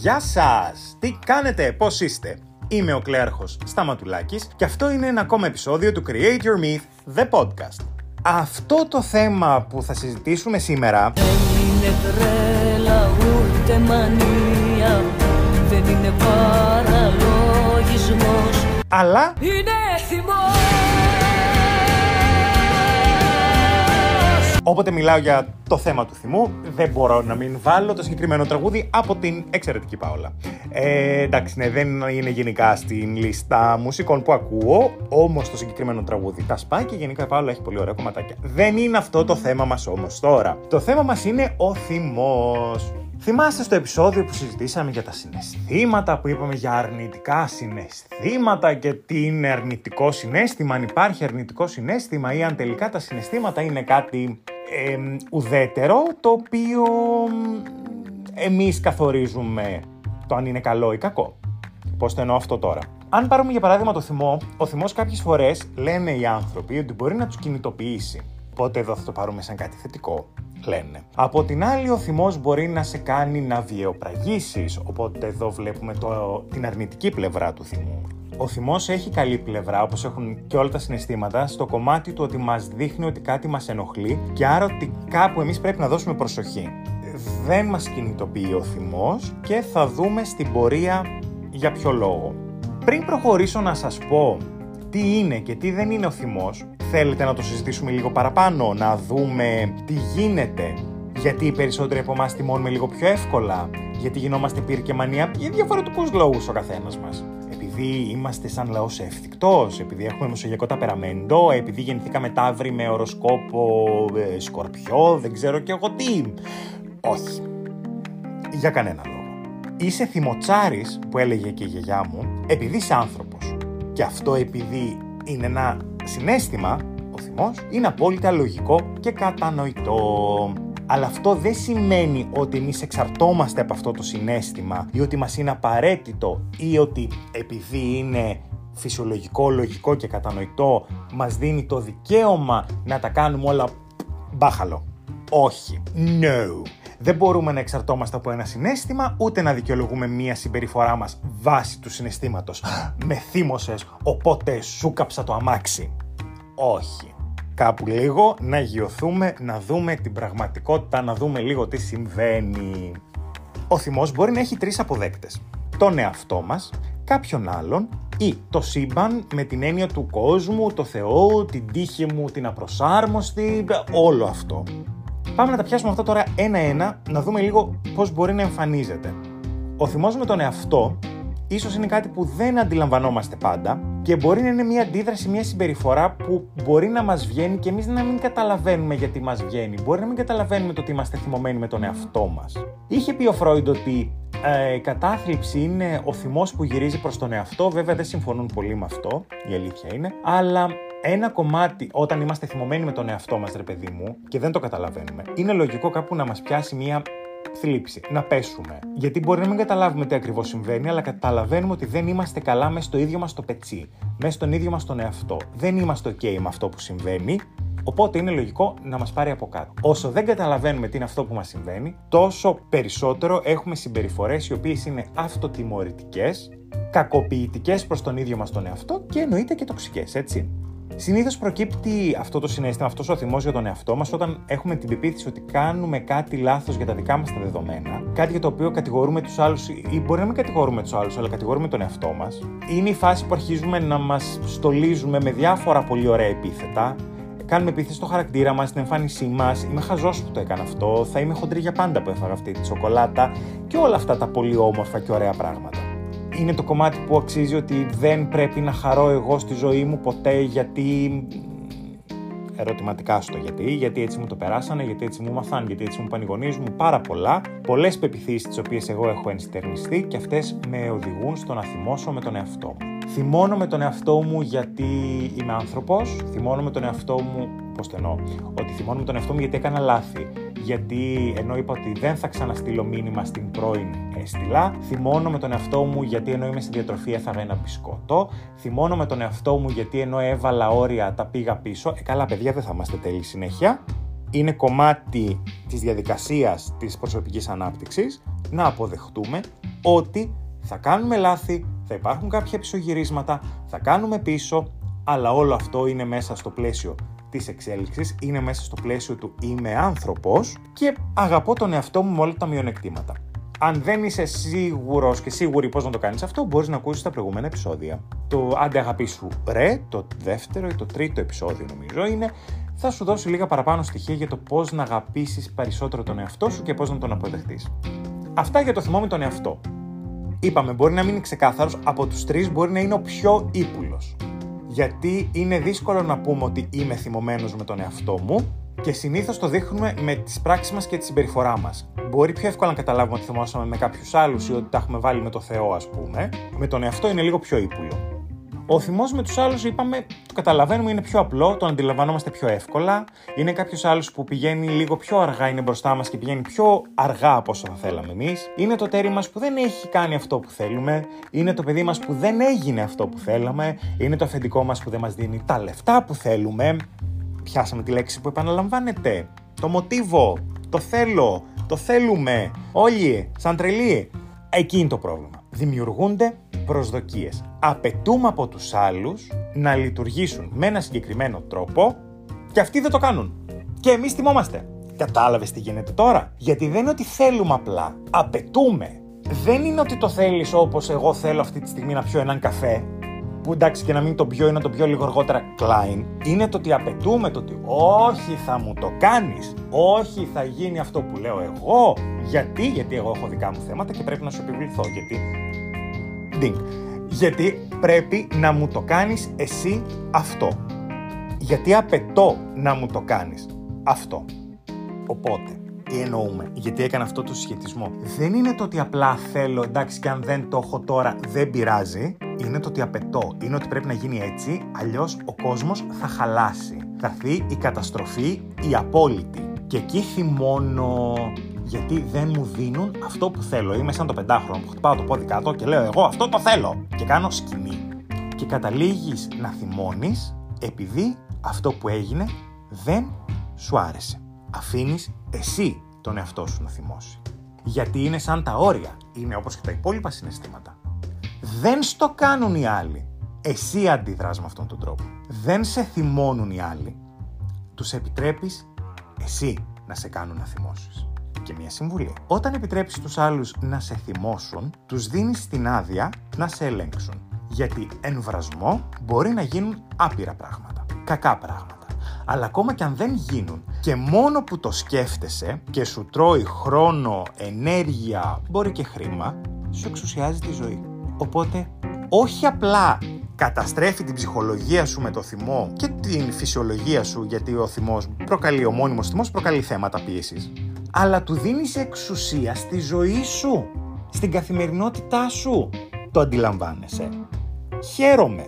Γεια σας! Τι κάνετε, πώς είστε; Είμαι ο Κλέαρχος Σταματουλάκης και αυτό είναι ένα ακόμα επεισόδιο του Create Your Myth, the podcast. Αυτό το θέμα που θα συζητήσουμε σήμερα Δεν είναι τρέλα ούτε μανία Δεν είναι παραλογισμός αλλά Είναι θυμός όποτε μιλάω για το θέμα του θυμού δεν μπορώ να μην βάλω το συγκεκριμένο τραγούδι από την εξαιρετική Πάολα. Ε, εντάξει, ναι, δεν είναι γενικά στην λίστα μουσικών που ακούω, όμως το συγκεκριμένο τραγούδι τα σπάει και γενικά η Πάολα έχει πολύ ωραία κομματάκια. Δεν είναι αυτό το θέμα μας όμως τώρα. Το θέμα μας είναι ο θυμός. Θυμάστε στο επεισόδιο που συζητήσαμε για τα συναισθήματα, που είπαμε για αρνητικά συναισθήματα και τι είναι αρνητικό συνέστημα, αν υπάρχει αρνητικό συνέστημα ή αν τελικά τα συναισθήματα είναι κάτι ε, ουδέτερο, το οποίο ε, εμείς καθορίζουμε το αν είναι καλό ή κακό. Πώς το εννοώ αυτό τώρα. Αν πάρουμε για παράδειγμα το θυμό, ο θυμός κάποιες φορές λένε οι άνθρωποι ότι μπορεί να τους κινητοποιήσει. Οπότε εδώ θα το πάρουμε σαν κάτι θετικό λένε. Από την άλλη, ο θυμός μπορεί να σε κάνει να βιαιοπραγήσεις, οπότε εδώ βλέπουμε το, την αρνητική πλευρά του θυμού. Ο θυμός έχει καλή πλευρά, όπως έχουν και όλα τα συναισθήματα, στο κομμάτι του ότι μας δείχνει ότι κάτι μας ενοχλεί και άρα ότι κάπου εμείς πρέπει να δώσουμε προσοχή. Δεν μας κινητοποιεί ο θυμός και θα δούμε στην πορεία για ποιο λόγο. Πριν προχωρήσω να σας πω τι είναι και τι δεν είναι ο θυμός, θέλετε να το συζητήσουμε λίγο παραπάνω, να δούμε τι γίνεται, γιατί οι περισσότεροι από εμάς τιμώνουμε λίγο πιο εύκολα, γιατί γινόμαστε πυρκεμανία για διαφορετικούς λόγους ο καθένας μας. Επειδή είμαστε σαν λαός εύθυκτος, επειδή έχουμε μεσογειακό ταπεραμέντο, επειδή γεννηθήκαμε ταύροι με οροσκόπο ε, σκορπιό, δεν ξέρω και εγώ τι. Όχι. Για κανένα λόγο. Είσαι θυμοτσάρης, που έλεγε και η γιαγιά μου, επειδή είσαι άνθρωπος. Και αυτό επειδή είναι ένα συνέστημα, ο θυμός, είναι απόλυτα λογικό και κατανοητό. Αλλά αυτό δεν σημαίνει ότι εμείς εξαρτώμαστε από αυτό το συνέστημα ή ότι μας είναι απαραίτητο ή ότι επειδή είναι φυσιολογικό, λογικό και κατανοητό μας δίνει το δικαίωμα να τα κάνουμε όλα μπάχαλο. Όχι. No. Δεν μπορούμε να εξαρτώμαστε από ένα συνέστημα, ούτε να δικαιολογούμε μία συμπεριφορά μας βάσει του συναισθήματος. Με θύμωσες, οπότε σου κάψα το αμάξι. Όχι. Κάπου λίγο να γιωθούμε, να δούμε την πραγματικότητα, να δούμε λίγο τι συμβαίνει. Ο θυμός μπορεί να έχει τρεις αποδέκτες. Τον εαυτό μας, κάποιον άλλον ή το σύμπαν με την έννοια του κόσμου, το Θεό, την τύχη μου, την απροσάρμοστη, όλο αυτό. Πάμε να τα πιάσουμε αυτά τώρα ένα-ένα, να δούμε λίγο πώς μπορεί να εμφανίζεται. Ο θυμός με τον εαυτό ίσως είναι κάτι που δεν αντιλαμβανόμαστε πάντα και μπορεί να είναι μια αντίδραση, μια συμπεριφορά που μπορεί να μας βγαίνει και εμείς να μην καταλαβαίνουμε γιατί μας βγαίνει. Μπορεί να μην καταλαβαίνουμε το ότι είμαστε θυμωμένοι με τον εαυτό μας. Είχε πει ο Φρόιντ ότι ε, η κατάθλιψη είναι ο θυμός που γυρίζει προς τον εαυτό. Βέβαια δεν συμφωνούν πολύ με αυτό, η αλήθεια είναι. Αλλά ένα κομμάτι όταν είμαστε θυμωμένοι με τον εαυτό μας, ρε παιδί μου, και δεν το καταλαβαίνουμε, είναι λογικό κάπου να μας πιάσει μια θλίψη, να πέσουμε. Γιατί μπορεί να μην καταλάβουμε τι ακριβώς συμβαίνει, αλλά καταλαβαίνουμε ότι δεν είμαστε καλά μέσα στο ίδιο μας το πετσί, μέσα στον ίδιο μας τον εαυτό. Δεν είμαστε OK με αυτό που συμβαίνει, οπότε είναι λογικό να μας πάρει από κάτω. Όσο δεν καταλαβαίνουμε τι είναι αυτό που μας συμβαίνει, τόσο περισσότερο έχουμε συμπεριφορές οι οποίες είναι αυτοτιμωρητικές, κακοποιητικές προς τον ίδιο μας τον εαυτό και εννοείται και τοξικές, έτσι. Συνήθως προκύπτει αυτό το συνέστημα, αυτός ο θυμός για τον εαυτό μας, όταν έχουμε την πεποίθηση ότι κάνουμε κάτι λάθος για τα δικά μας τα δεδομένα, κάτι για το οποίο κατηγορούμε τους άλλους, ή μπορεί να μην κατηγορούμε τους άλλους, αλλά κατηγορούμε τον εαυτό μας. Είναι η φάση που αρχίζουμε να μας στολίζουμε με διάφορα πολύ ωραία επίθετα, κάνουμε επίθεση στο χαρακτήρα μας, στην εμφάνισή μας. Είμαι χαζός που το έκανα αυτό. Θα είμαι χοντρή για πάντα που έφαγα αυτή τη σοκολάτα και όλα αυτά τα πολύ όμορφα και ωραία πράγματα είναι το κομμάτι που αξίζει ότι δεν πρέπει να χαρώ εγώ στη ζωή μου ποτέ γιατί ερωτηματικά στο γιατί, γιατί έτσι μου το περάσανε, γιατί έτσι μου μαθάνε, γιατί έτσι μου πανηγονίζουν μου πάρα πολλά. Πολλές πεπιθήσεις τις οποίες εγώ έχω ενστερνιστεί και αυτές με οδηγούν στο να θυμώσω με τον εαυτό μου. Θυμώνω με τον εαυτό μου γιατί είμαι άνθρωπος, θυμώνω με τον εαυτό μου. Πώς το εννοώ, Ότι θυμώνω με τον εαυτό μου γιατί έκανα λάθη γιατί ενώ είπα ότι δεν θα ξαναστείλω μήνυμα στην πρώην έστειλα, θυμώνω με τον εαυτό μου γιατί ενώ είμαι στη διατροφή έφαγα ένα μπισκότο, θυμώνω με τον εαυτό μου γιατί ενώ έβαλα όρια τα πήγα πίσω. Ε, καλά, παιδιά, δεν θα είμαστε τέλειοι συνέχεια. Είναι κομμάτι της διαδικασίας της προσωπικής ανάπτυξης να αποδεχτούμε ότι θα κάνουμε λάθη, θα υπάρχουν κάποια πισωγυρίσματα, θα κάνουμε πίσω, αλλά όλο αυτό είναι μέσα στο πλαίσιο της εξέλιξης, είναι μέσα στο πλαίσιο του είμαι άνθρωπος και αγαπώ τον εαυτό μου με όλα τα μειονεκτήματα. Αν δεν είσαι σίγουρος και σίγουρη πώς να το κάνεις αυτό, μπορείς να ακούσεις τα προηγούμενα επεισόδια. Το Άντε Αγαπή σου Ρε, το δεύτερο ή το τρίτο επεισόδιο νομίζω είναι, θα σου δώσει λίγα παραπάνω στοιχεία για το πώς να αγαπήσεις περισσότερο τον εαυτό σου και πώς να τον αποδεχτείς. Αυτά για το θυμό με τον εαυτό. Είπαμε, μπορεί να μην είναι ξεκάθαρος, από τους τρεις μπορεί να είναι ο πιο ύπουλος. Γιατί είναι δύσκολο να πούμε ότι είμαι θυμωμένος με τον εαυτό μου και συνήθως το δείχνουμε με τις πράξεις μας και τη συμπεριφορά μας. Μπορεί πιο εύκολα να καταλάβουμε ότι θυμόσαμε με κάποιους άλλους ή ότι τα έχουμε βάλει με το Θεό, ας πούμε. Με τον εαυτό είναι λίγο πιο ύπουλο. Ο θυμός με τους άλλους, είπαμε, το καταλαβαίνουμε, είναι πιο απλό, το αντιλαμβανόμαστε πιο εύκολα. Είναι κάποιος άλλος που πηγαίνει λίγο πιο αργά, είναι μπροστά μας και πηγαίνει πιο αργά από όσο θα θέλαμε εμείς. Είναι το τέρι μας που δεν έχει κάνει αυτό που θέλουμε. Είναι το παιδί μας που δεν έγινε αυτό που θέλαμε. Είναι το αφεντικό μας που δεν μας δίνει τα λεφτά που θέλουμε. Πιάσαμε τη λέξη που επαναλαμβάνεται. Το μοτίβο. Το θέλω. Το θέλουμε. Όλοι. Σαν τρελοί. Εκεί είναι το πρόβλημα. Δημιουργούνται προσδοκίες. Απαιτούμε από τους άλλους να λειτουργήσουν με ένα συγκεκριμένο τρόπο και αυτοί δεν το κάνουν. Και εμείς θυμόμαστε. Κατάλαβες τι γίνεται τώρα; Γιατί δεν είναι ότι θέλουμε απλά. Απαιτούμε. Δεν είναι ότι το θέλεις όπως εγώ θέλω αυτή τη στιγμή να πιω έναν καφέ που εντάξει και να μην το πιω ή να το πιω λίγο αργότερα, Klein, είναι το ότι απαιτούμε το ότι όχι θα μου το κάνεις, όχι θα γίνει αυτό που λέω εγώ, γιατί, γιατί εγώ έχω δικά μου θέματα και πρέπει να σου επιβληθώ, γιατί, Ding. γιατί πρέπει να μου το κάνεις εσύ αυτό, γιατί απαιτώ να μου το κάνεις αυτό. Οπότε, τι εννοούμε, γιατί έκανα αυτό το συσχετισμό. Δεν είναι το ότι απλά θέλω, εντάξει, και αν δεν το έχω τώρα, δεν πειράζει. Είναι το ότι απαιτώ. Είναι ότι πρέπει να γίνει έτσι, αλλιώς ο κόσμος θα χαλάσει. Θα έρθει η καταστροφή, η απόλυτη. Και εκεί θυμώνω γιατί δεν μου δίνουν αυτό που θέλω. Είμαι σαν το πεντάχρονο που χτυπάω το πόδι κάτω και λέω εγώ αυτό το θέλω. Και κάνω σκηνή. Και καταλήγεις να θυμώνεις επειδή αυτό που έγινε δεν σου άρεσε αφήνεις εσύ τον εαυτό σου να θυμώσει. Γιατί είναι σαν τα όρια, είναι όπως και τα υπόλοιπα συναισθήματα. Δεν στο κάνουν οι άλλοι. Εσύ αντιδράς με αυτόν τον τρόπο. Δεν σε θυμώνουν οι άλλοι. Τους επιτρέπεις εσύ να σε κάνουν να θυμώσεις. Και μια συμβουλή. Όταν επιτρέπεις τους άλλους να σε θυμώσουν, τους δίνεις την άδεια να σε ελέγξουν. Γιατί εν βρασμό μπορεί να γίνουν άπειρα πράγματα. Κακά πράγματα αλλά ακόμα και αν δεν γίνουν και μόνο που το σκέφτεσαι και σου τρώει χρόνο, ενέργεια, μπορεί και χρήμα, σου εξουσιάζει τη ζωή. Οπότε, όχι απλά καταστρέφει την ψυχολογία σου με το θυμό και την φυσιολογία σου, γιατί ο θυμός προκαλεί, ο μόνιμος θυμός προκαλεί θέματα πίεσης, αλλά του δίνεις εξουσία στη ζωή σου, στην καθημερινότητά σου. Το αντιλαμβάνεσαι. Χαίρομαι.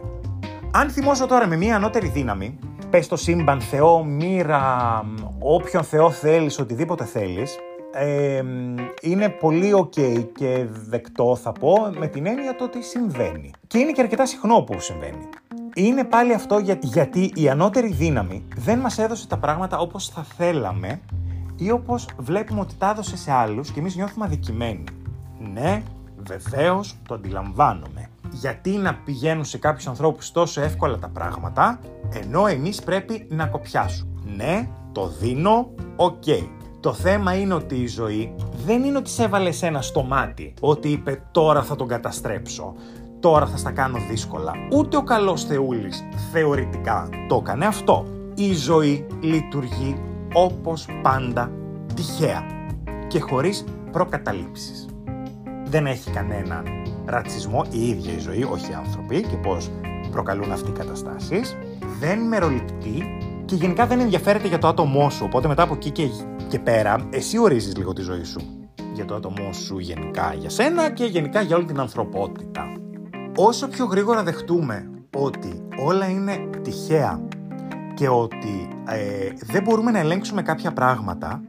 Αν θυμώσω τώρα με μια ανώτερη δύναμη, πες το σύμπαν, Θεό, μοίρα, όποιον Θεό θέλεις, οτιδήποτε θέλεις, ε, είναι πολύ ok και δεκτό θα πω με την έννοια το ότι συμβαίνει. Και είναι και αρκετά συχνό που συμβαίνει. Είναι πάλι αυτό για, γιατί η ανώτερη δύναμη δεν μας έδωσε τα πράγματα όπως θα θέλαμε ή όπως βλέπουμε ότι τα έδωσε σε άλλους και εμείς νιώθουμε αδικημένοι. Ναι, βεβαίως το αντιλαμβάνομαι γιατί να πηγαίνουν σε κάποιους ανθρώπους τόσο εύκολα τα πράγματα, ενώ εμείς πρέπει να κοπιάσουμε. Ναι, το δίνω, οκ. Το θέμα είναι ότι η ζωή δεν είναι ότι σε έβαλε εσένα στο μάτι, ότι είπε τώρα θα τον καταστρέψω, τώρα θα στα κάνω δύσκολα. Ούτε ο καλός Θεούλης θεωρητικά το έκανε αυτό. Η ζωή λειτουργεί όπως πάντα τυχαία και χωρίς προκαταλήψεις. Δεν έχει κανέναν ρατσισμό η ίδια η ζωή, όχι οι άνθρωποι και πώς προκαλούν αυτοί οι καταστάσεις. Δεν μεροληπτεί και γενικά δεν ενδιαφέρεται για το άτομό σου. Οπότε μετά από εκεί και, και πέρα, εσύ ορίζεις λίγο τη ζωή σου. Για το άτομό σου γενικά για σένα και γενικά για όλη την ανθρωπότητα. Όσο πιο γρήγορα δεχτούμε ότι όλα είναι τυχαία και ότι ε, δεν μπορούμε να ελέγξουμε κάποια πράγματα,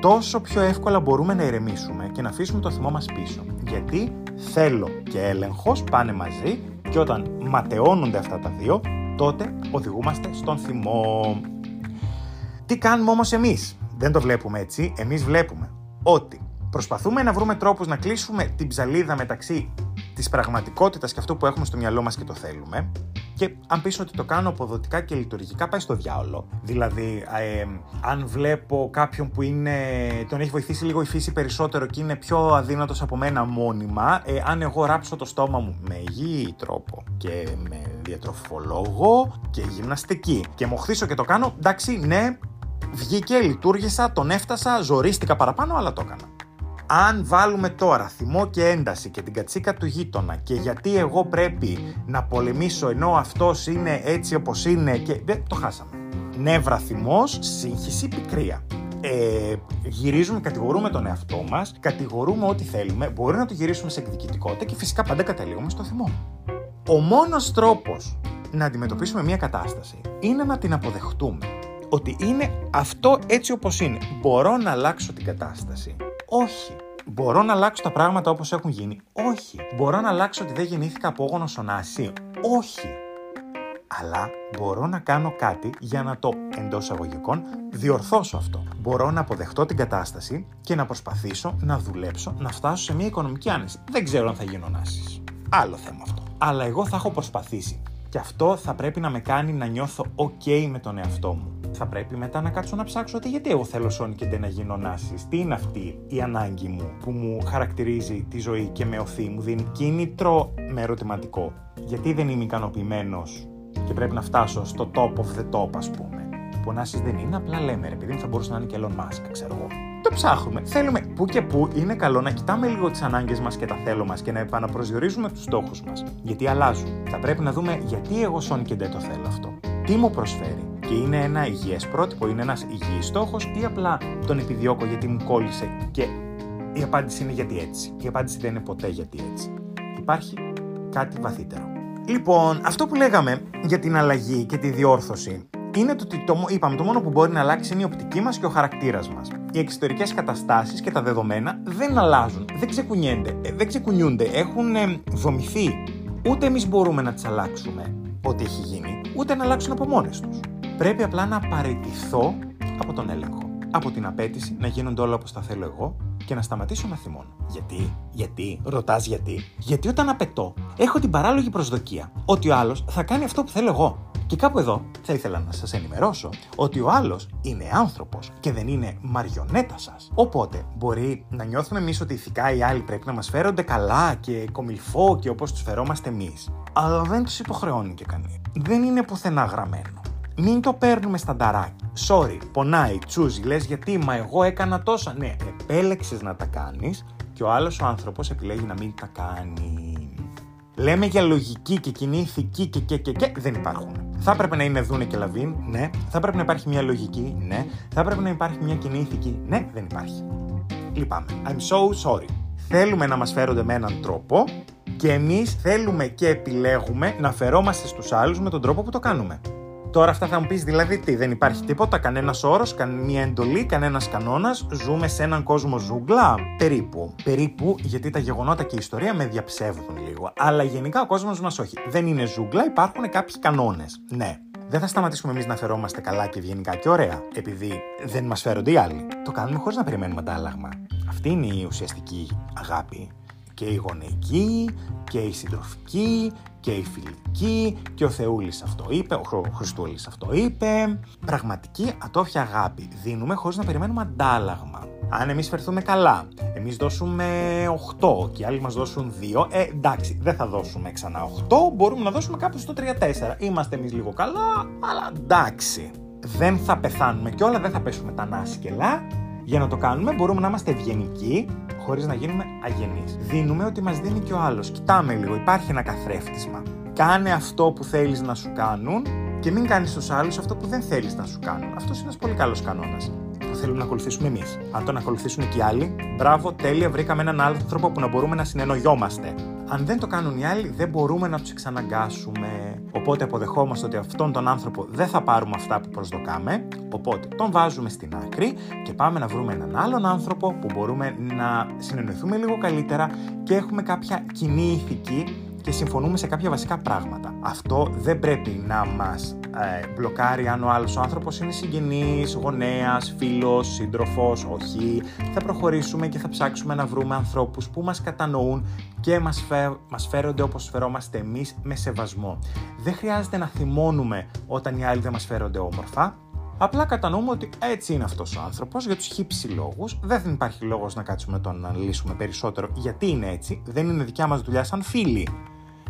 τόσο πιο εύκολα μπορούμε να ηρεμήσουμε και να αφήσουμε το θυμό μας πίσω. Γιατί θέλω και έλεγχος πάνε μαζί και όταν ματαιώνονται αυτά τα δύο, τότε οδηγούμαστε στον θυμό. Τι κάνουμε όμως εμείς; Δεν το βλέπουμε έτσι; Εμείς βλέπουμε ότι Προσπαθούμε να βρούμε τρόπους να κλείσουμε την ψαλίδα μεταξύ της πραγματικότητας και αυτού που έχουμε στο μυαλό μας και το θέλουμε. Και αν πεις ότι το κάνω αποδοτικά και λειτουργικά, πάει στο διάολο. Δηλαδή, ε, αν βλέπω κάποιον που είναι, τον έχει βοηθήσει λίγο η φύση περισσότερο και είναι πιο αδύνατος από μένα μόνιμα, ε, αν εγώ ράψω το στόμα μου με υγιή τρόπο και με διατροφολόγο και γυμναστική και μου χθίσω και το κάνω, εντάξει, ναι, βγήκε, λειτουργήσα, τον έφτασα, ζορίστηκα παραπάνω, αλλά το έκανα. Αν βάλουμε τώρα θυμό και ένταση και την κατσίκα του γείτονα και γιατί εγώ πρέπει να πολεμήσω ενώ αυτός είναι έτσι όπως είναι και δεν το χάσαμε. Νεύρα θυμός, σύγχυση, πικρία. Ε, γυρίζουμε, κατηγορούμε τον εαυτό μας, κατηγορούμε ό,τι θέλουμε, μπορεί να το γυρίσουμε σε εκδικητικότητα και φυσικά πάντα καταλήγουμε στο θυμό. Ο μόνος τρόπος να αντιμετωπίσουμε μια κατάσταση είναι να την αποδεχτούμε. Ότι είναι αυτό έτσι όπως είναι. Μπορώ να αλλάξω την κατάσταση. Όχι. Μπορώ να αλλάξω τα πράγματα όπως έχουν γίνει. Όχι. Μπορώ να αλλάξω ότι δεν γεννήθηκα απόγονο ονάση. Όχι. Αλλά μπορώ να κάνω κάτι για να το εντός εισαγωγικών διορθώσω αυτό. Μπορώ να αποδεχτώ την κατάσταση και να προσπαθήσω να δουλέψω να φτάσω σε μια οικονομική άνεση. Δεν ξέρω αν θα γίνω νάσης. Άλλο θέμα αυτό. Αλλά εγώ θα έχω προσπαθήσει. Και αυτό θα πρέπει να με κάνει να νιώθω ok με τον εαυτό μου. Θα πρέπει μετά να κάτσω να ψάξω ότι γιατί εγώ θέλω Σόνι και να γίνω νάσης. Τι είναι αυτή η ανάγκη μου που μου χαρακτηρίζει τη ζωή και με οθεί, μου δίνει κίνητρο με ερωτηματικό. Γιατί δεν είμαι ικανοποιημένος και πρέπει να φτάσω στο top of the top, ας πούμε. Που ο Νάσης δεν είναι, απλά λέμε ρε παιδί θα μπορούσε να είναι και Elon Musk, ξέρω εγώ. Το ψάχνουμε. Θέλουμε που και που είναι καλό να κοιτάμε λίγο τις ανάγκες μας και τα θέλω μας και να επαναπροσδιορίζουμε τους στόχους μας. Γιατί αλλάζουν. Θα πρέπει να δούμε γιατί εγώ Σόνι και δεν το θέλω αυτό. Τι μου προσφέρει. Και είναι ένα υγιές πρότυπο, είναι ένας υγιής στόχος ή απλά τον επιδιώκω γιατί μου κόλλησε και η απάντηση είναι γιατί έτσι. Η απάντηση δεν είναι ποτέ γιατί έτσι. Υπάρχει κάτι βαθύτερο. Λοιπόν, αυτό που λέγαμε για την αλλαγή και τη διόρθωση είναι το ότι το, είπαμε, το μόνο που μπορεί να αλλάξει είναι η οπτική μας και ο χαρακτήρας μας. Οι εξωτερικές καταστάσεις και τα δεδομένα δεν αλλάζουν, δεν ξεκουνιούνται, ε, δεν ξεκουνιούνται, έχουν ε, δομηθεί. Ούτε εμείς μπορούμε να τις αλλάξουμε ό,τι έχει γίνει, ούτε να αλλάξουν από μόνες τους. Πρέπει απλά να παραιτηθώ από τον έλεγχο. Από την απέτηση να γίνονται όλα όπως τα θέλω εγώ και να σταματήσω να θυμώνω. Γιατί, γιατί, ρωτάς γιατί; Γιατί όταν απαιτώ, έχω την παράλογη προσδοκία ότι ο άλλος θα κάνει αυτό που θέλω εγώ. Και κάπου εδώ θα ήθελα να σας ενημερώσω ότι ο άλλος είναι άνθρωπος και δεν είναι μαριονέτα σας. Οπότε μπορεί να νιώθουμε εμείς ότι ηθικά οι άλλοι πρέπει να μας φέρονται καλά και κομιλφό και όπως τους φερόμαστε εμείς. Αλλά δεν τους υποχρεώνει και κανείς. Δεν είναι πουθενά γραμμένο. Μην το παίρνουμε στα νταράκι. Sorry, πονάει, τσούζει, λες γιατί, μα εγώ έκανα τόσα. Ναι, επέλεξες να τα κάνεις και ο άλλος ο άνθρωπος επιλέγει να μην τα κάνει. Λέμε για λογική και κοινή ηθική και και και και δεν υπάρχουν. Θα έπρεπε να είναι Δούνε και Λαβίν, ναι. Θα έπρεπε να υπάρχει μια λογική, ναι. Θα έπρεπε να υπάρχει μια κοινή ηθική, ναι. Δεν υπάρχει. Λυπάμαι. I'm so sorry. Θέλουμε να μας φέρονται με έναν τρόπο και εμείς θέλουμε και επιλέγουμε να φερόμαστε στους άλλους με τον τρόπο που το κάνουμε. Τώρα αυτά θα μου πεις δηλαδή τι, δεν υπάρχει τίποτα, κανένας όρος, καμία εντολή, κανένας κανόνας. Ζούμε σε έναν κόσμο ζούγκλα. Περίπου. Περίπου γιατί τα γεγονότα και η ιστορία με διαψεύδουν λίγο. Αλλά γενικά ο κόσμος μας όχι. Δεν είναι ζούγκλα, υπάρχουν κάποιοι κανόνες. Ναι. Δεν θα σταματήσουμε εμείς να φερόμαστε καλά και ευγενικά και ωραία, επειδή δεν μας φέρονται οι άλλοι. Το κάνουμε χωρίς να περιμένουμε αντάλλαγμα. Αυτή είναι η ουσιαστική αγάπη και η γονεϊκή και η συντροφική και η φιλική και ο Θεούλης αυτό είπε, ο Χριστούλης αυτό είπε. Πραγματική ατόφια αγάπη δίνουμε χωρίς να περιμένουμε αντάλλαγμα. Αν εμείς φερθούμε καλά, εμείς δώσουμε 8 και οι άλλοι μας δώσουν 2, ε, εντάξει, δεν θα δώσουμε ξανά 8, μπορούμε να δώσουμε κάπου στο 3-4. Είμαστε εμείς λίγο καλά, αλλά εντάξει. Δεν θα πεθάνουμε και όλα δεν θα πέσουμε τα νάσκελα, για να το κάνουμε μπορούμε να είμαστε ευγενικοί χωρίς να γίνουμε αγενείς. Δίνουμε ότι μας δίνει και ο άλλος. Κοιτάμε λίγο, υπάρχει ένα καθρέφτισμα. Κάνε αυτό που θέλεις να σου κάνουν και μην κάνεις στους άλλους αυτό που δεν θέλεις να σου κάνουν. Αυτός είναι ένας πολύ καλός κανόνας που θέλουμε να ακολουθήσουμε εμείς. Αν τον ακολουθήσουν και οι άλλοι, μπράβο, τέλεια, βρήκαμε έναν άλλο τρόπο που να μπορούμε να συνεννοιόμαστε. Αν δεν το κάνουν οι άλλοι, δεν μπορούμε να τους εξαναγκάσουμε. Οπότε αποδεχόμαστε ότι αυτόν τον άνθρωπο δεν θα πάρουμε αυτά που προσδοκάμε. Οπότε τον βάζουμε στην άκρη και πάμε να βρούμε έναν άλλον άνθρωπο που μπορούμε να συνεννοηθούμε λίγο καλύτερα και έχουμε κάποια κοινή ηθική και συμφωνούμε σε κάποια βασικά πράγματα. Αυτό δεν πρέπει να μας ε, μπλοκάρει αν ο άλλος άνθρωπος είναι συγγενής, γονέας, φίλος, σύντροφος, όχι. Θα προχωρήσουμε και θα ψάξουμε να βρούμε ανθρώπους που μας κατανοούν και μας, φε... μας φέρονται όπως φερόμαστε εμείς με σεβασμό. Δεν χρειάζεται να θυμώνουμε όταν οι άλλοι δεν μας φέρονται όμορφα. Απλά κατανοούμε ότι έτσι είναι αυτός ο άνθρωπος για τους χύψη λόγους. Δεν υπάρχει λόγος να κάτσουμε να τον αναλύσουμε περισσότερο γιατί είναι έτσι. Δεν είναι δικιά μας δουλειά σαν φίλοι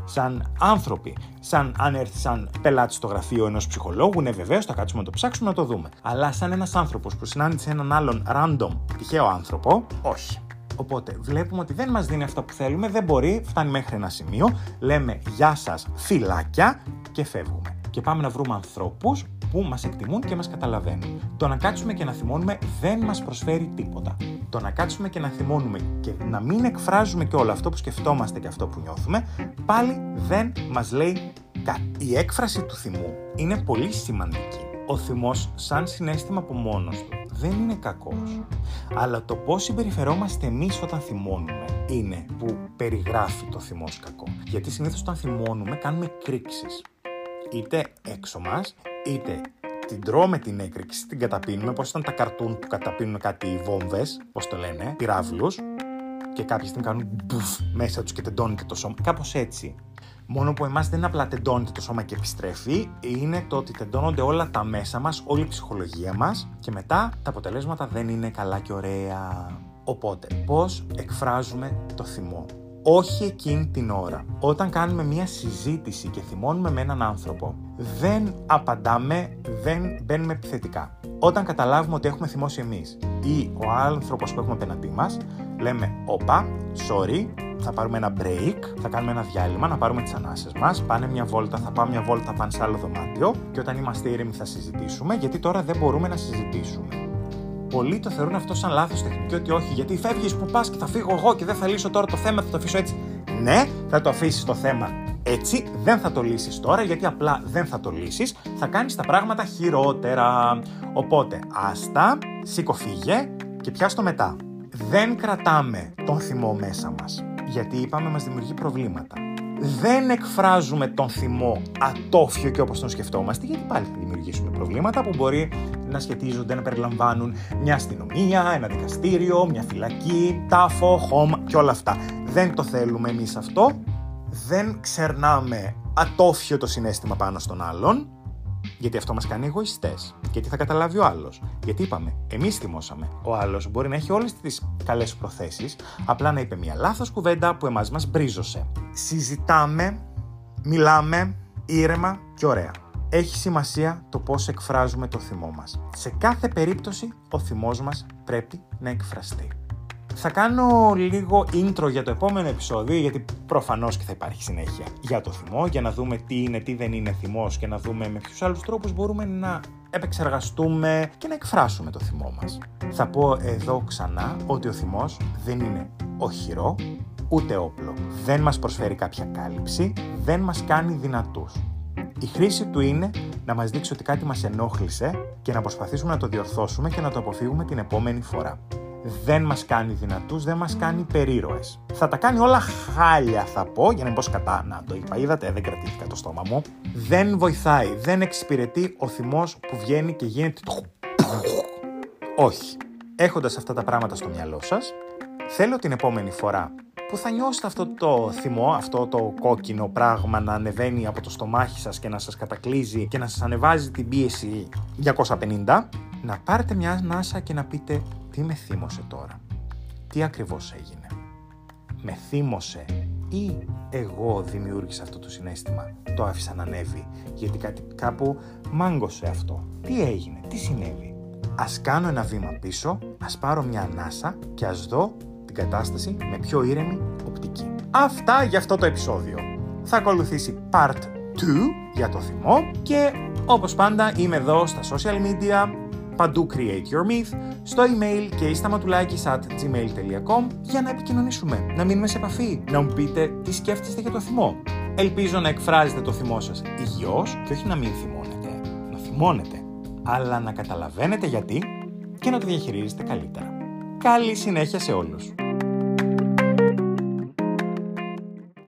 σαν άνθρωποι. Σαν αν έρθει σαν πελάτης στο γραφείο ενός ψυχολόγου, ναι, βεβαίως θα κάτσουμε να το ψάξουμε να το δούμε. Αλλά σαν ένας άνθρωπος που συνάντησε έναν άλλον random τυχαίο άνθρωπο, όχι. Οπότε βλέπουμε ότι δεν μας δίνει αυτά που θέλουμε, δεν μπορεί, φτάνει μέχρι ένα σημείο, λέμε γεια σας, φυλάκια και φεύγουμε. Και πάμε να βρούμε ανθρώπους που μας εκτιμούν και μας καταλαβαίνουν. Το να κάτσουμε και να θυμώνουμε δεν μας προσφέρει τίποτα. Το να κάτσουμε και να θυμώνουμε και να μην εκφράζουμε και όλο αυτό που σκεφτόμαστε και αυτό που νιώθουμε, πάλι δεν μας λέει κάτι. Η έκφραση του θυμού είναι πολύ σημαντική. Ο θυμός σαν συνέστημα από μόνος του δεν είναι κακός. Αλλά το πώς συμπεριφερόμαστε εμείς όταν θυμώνουμε είναι που περιγράφει το θυμός κακό. Γιατί συνήθως όταν θυμώνουμε κάνουμε κρίξεις. Είτε έξω μας, είτε την τρώμε την έκρηξη, την καταπίνουμε, πώς ήταν τα καρτούν που καταπίνουν κάτι βόμβες, πώς το λένε, πυράβλους, και κάποιοι την κάνουν μπουφ μέσα τους και τεντώνεται το σώμα. Κάπως έτσι. Μόνο που εμάς δεν απλά τεντώνεται το σώμα και επιστρέφει, είναι το ότι τεντώνονται όλα τα μέσα μας, όλη η ψυχολογία μας και μετά τα αποτελέσματα δεν είναι καλά και ωραία. Οπότε, πώς εκφράζουμε το θυμό; Όχι εκείνη την ώρα. Όταν κάνουμε μία συζήτηση και θυμώνουμε με έναν άνθρωπο, δεν απαντάμε, δεν μπαίνουμε επιθετικά. Όταν καταλάβουμε ότι έχουμε θυμώσει εμείς ή ο άνθρωπος που έχουμε απέναντί μας, λέμε «Όπα, sorry, θα πάρουμε ένα break, θα κάνουμε ένα διάλειμμα, να πάρουμε τις ανάσες μας, πάνε μια βόλτα, θα πάμε μια βόλτα, πάνε σε άλλο δωμάτιο και όταν είμαστε ήρεμοι θα συζητήσουμε, γιατί τώρα δεν μπορούμε να συζητήσουμε πολλοί το θεωρούν αυτό σαν λάθος τεχνική, ότι όχι, γιατί φεύγεις που πας και θα φύγω εγώ και δεν θα λύσω τώρα το θέμα, θα το αφήσω έτσι. Ναι, θα το αφήσεις το θέμα έτσι, δεν θα το λύσεις τώρα, γιατί απλά δεν θα το λύσεις, θα κάνεις τα πράγματα χειρότερα. Οπότε, άστα, σήκω φύγε και πιάστο μετά. Δεν κρατάμε τον θυμό μέσα μας, γιατί είπαμε μας δημιουργεί προβλήματα δεν εκφράζουμε τον θυμό ατόφιο και όπως τον σκεφτόμαστε, γιατί πάλι θα δημιουργήσουμε προβλήματα που μπορεί να σχετίζονται, να περιλαμβάνουν μια αστυνομία, ένα δικαστήριο, μια φυλακή, τάφο, χώμα και όλα αυτά. Δεν το θέλουμε εμείς αυτό, δεν ξερνάμε ατόφιο το συνέστημα πάνω στον άλλον, γιατί αυτό μας κάνει εγωιστές. Γιατί θα καταλάβει ο άλλος. Γιατί είπαμε, εμείς θυμώσαμε. Ο άλλος μπορεί να έχει όλες τις καλές προθέσεις, απλά να είπε μια λάθος κουβέντα που εμάς μας μπρίζωσε. Συζητάμε, μιλάμε ήρεμα και ωραία. Έχει σημασία το πώς εκφράζουμε το θυμό μας. Σε κάθε περίπτωση ο θυμός μας πρέπει να εκφραστεί. Θα κάνω λίγο intro για το επόμενο επεισόδιο, γιατί προφανώς και θα υπάρχει συνέχεια για το θυμό, για να δούμε τι είναι, τι δεν είναι θυμός και να δούμε με ποιους άλλους τρόπους μπορούμε να επεξεργαστούμε και να εκφράσουμε το θυμό μας. Θα πω εδώ ξανά ότι ο θυμός δεν είναι οχυρό ούτε όπλο. Δεν μας προσφέρει κάποια κάλυψη, δεν μας κάνει δυνατούς. Η χρήση του είναι να μας δείξει ότι κάτι μας ενόχλησε και να προσπαθήσουμε να το διορθώσουμε και να το αποφύγουμε την επόμενη φορά δεν μας κάνει δυνατούς, δεν μας κάνει περίρωες. Θα τα κάνει όλα χάλια θα πω, για να μην πω σκατά, να το είπα, είδατε, δεν κρατήθηκα το στόμα μου. Δεν βοηθάει, δεν εξυπηρετεί ο θυμός που βγαίνει και γίνεται Όχι. Έχοντας αυτά τα πράγματα στο μυαλό σας, θέλω την επόμενη φορά που θα νιώσετε αυτό το θυμό, αυτό το κόκκινο πράγμα να ανεβαίνει από το στομάχι σας και να σας κατακλείζει και να σας ανεβάζει την πίεση 250, να πάρετε μια ανάσα και να πείτε τι με θύμωσε τώρα, τι ακριβώς έγινε; Με θύμωσε ή εγώ δημιούργησα αυτό το συνέστημα, το άφησα να ανέβει, γιατί κάτι κάπου μάγκωσε αυτό. Τι έγινε, τι συνέβη; Ας κάνω ένα βήμα πίσω, ας πάρω μια ανάσα και ας δω την κατάσταση με πιο ήρεμη οπτική. Αυτά για αυτό το επεισόδιο. Θα ακολουθήσει part 2 για το θυμό και όπως πάντα είμαι εδώ στα social media παντού Create Your Myth, στο email και σταματουλάκι at gmail.com για να επικοινωνήσουμε, να μείνουμε σε επαφή, να μου πείτε τι σκέφτεστε για το θυμό. Ελπίζω να εκφράζετε το θυμό σας υγιώς και όχι να μην θυμώνετε, να θυμώνετε, αλλά να καταλαβαίνετε γιατί και να το διαχειρίζετε καλύτερα. Καλή συνέχεια σε όλους!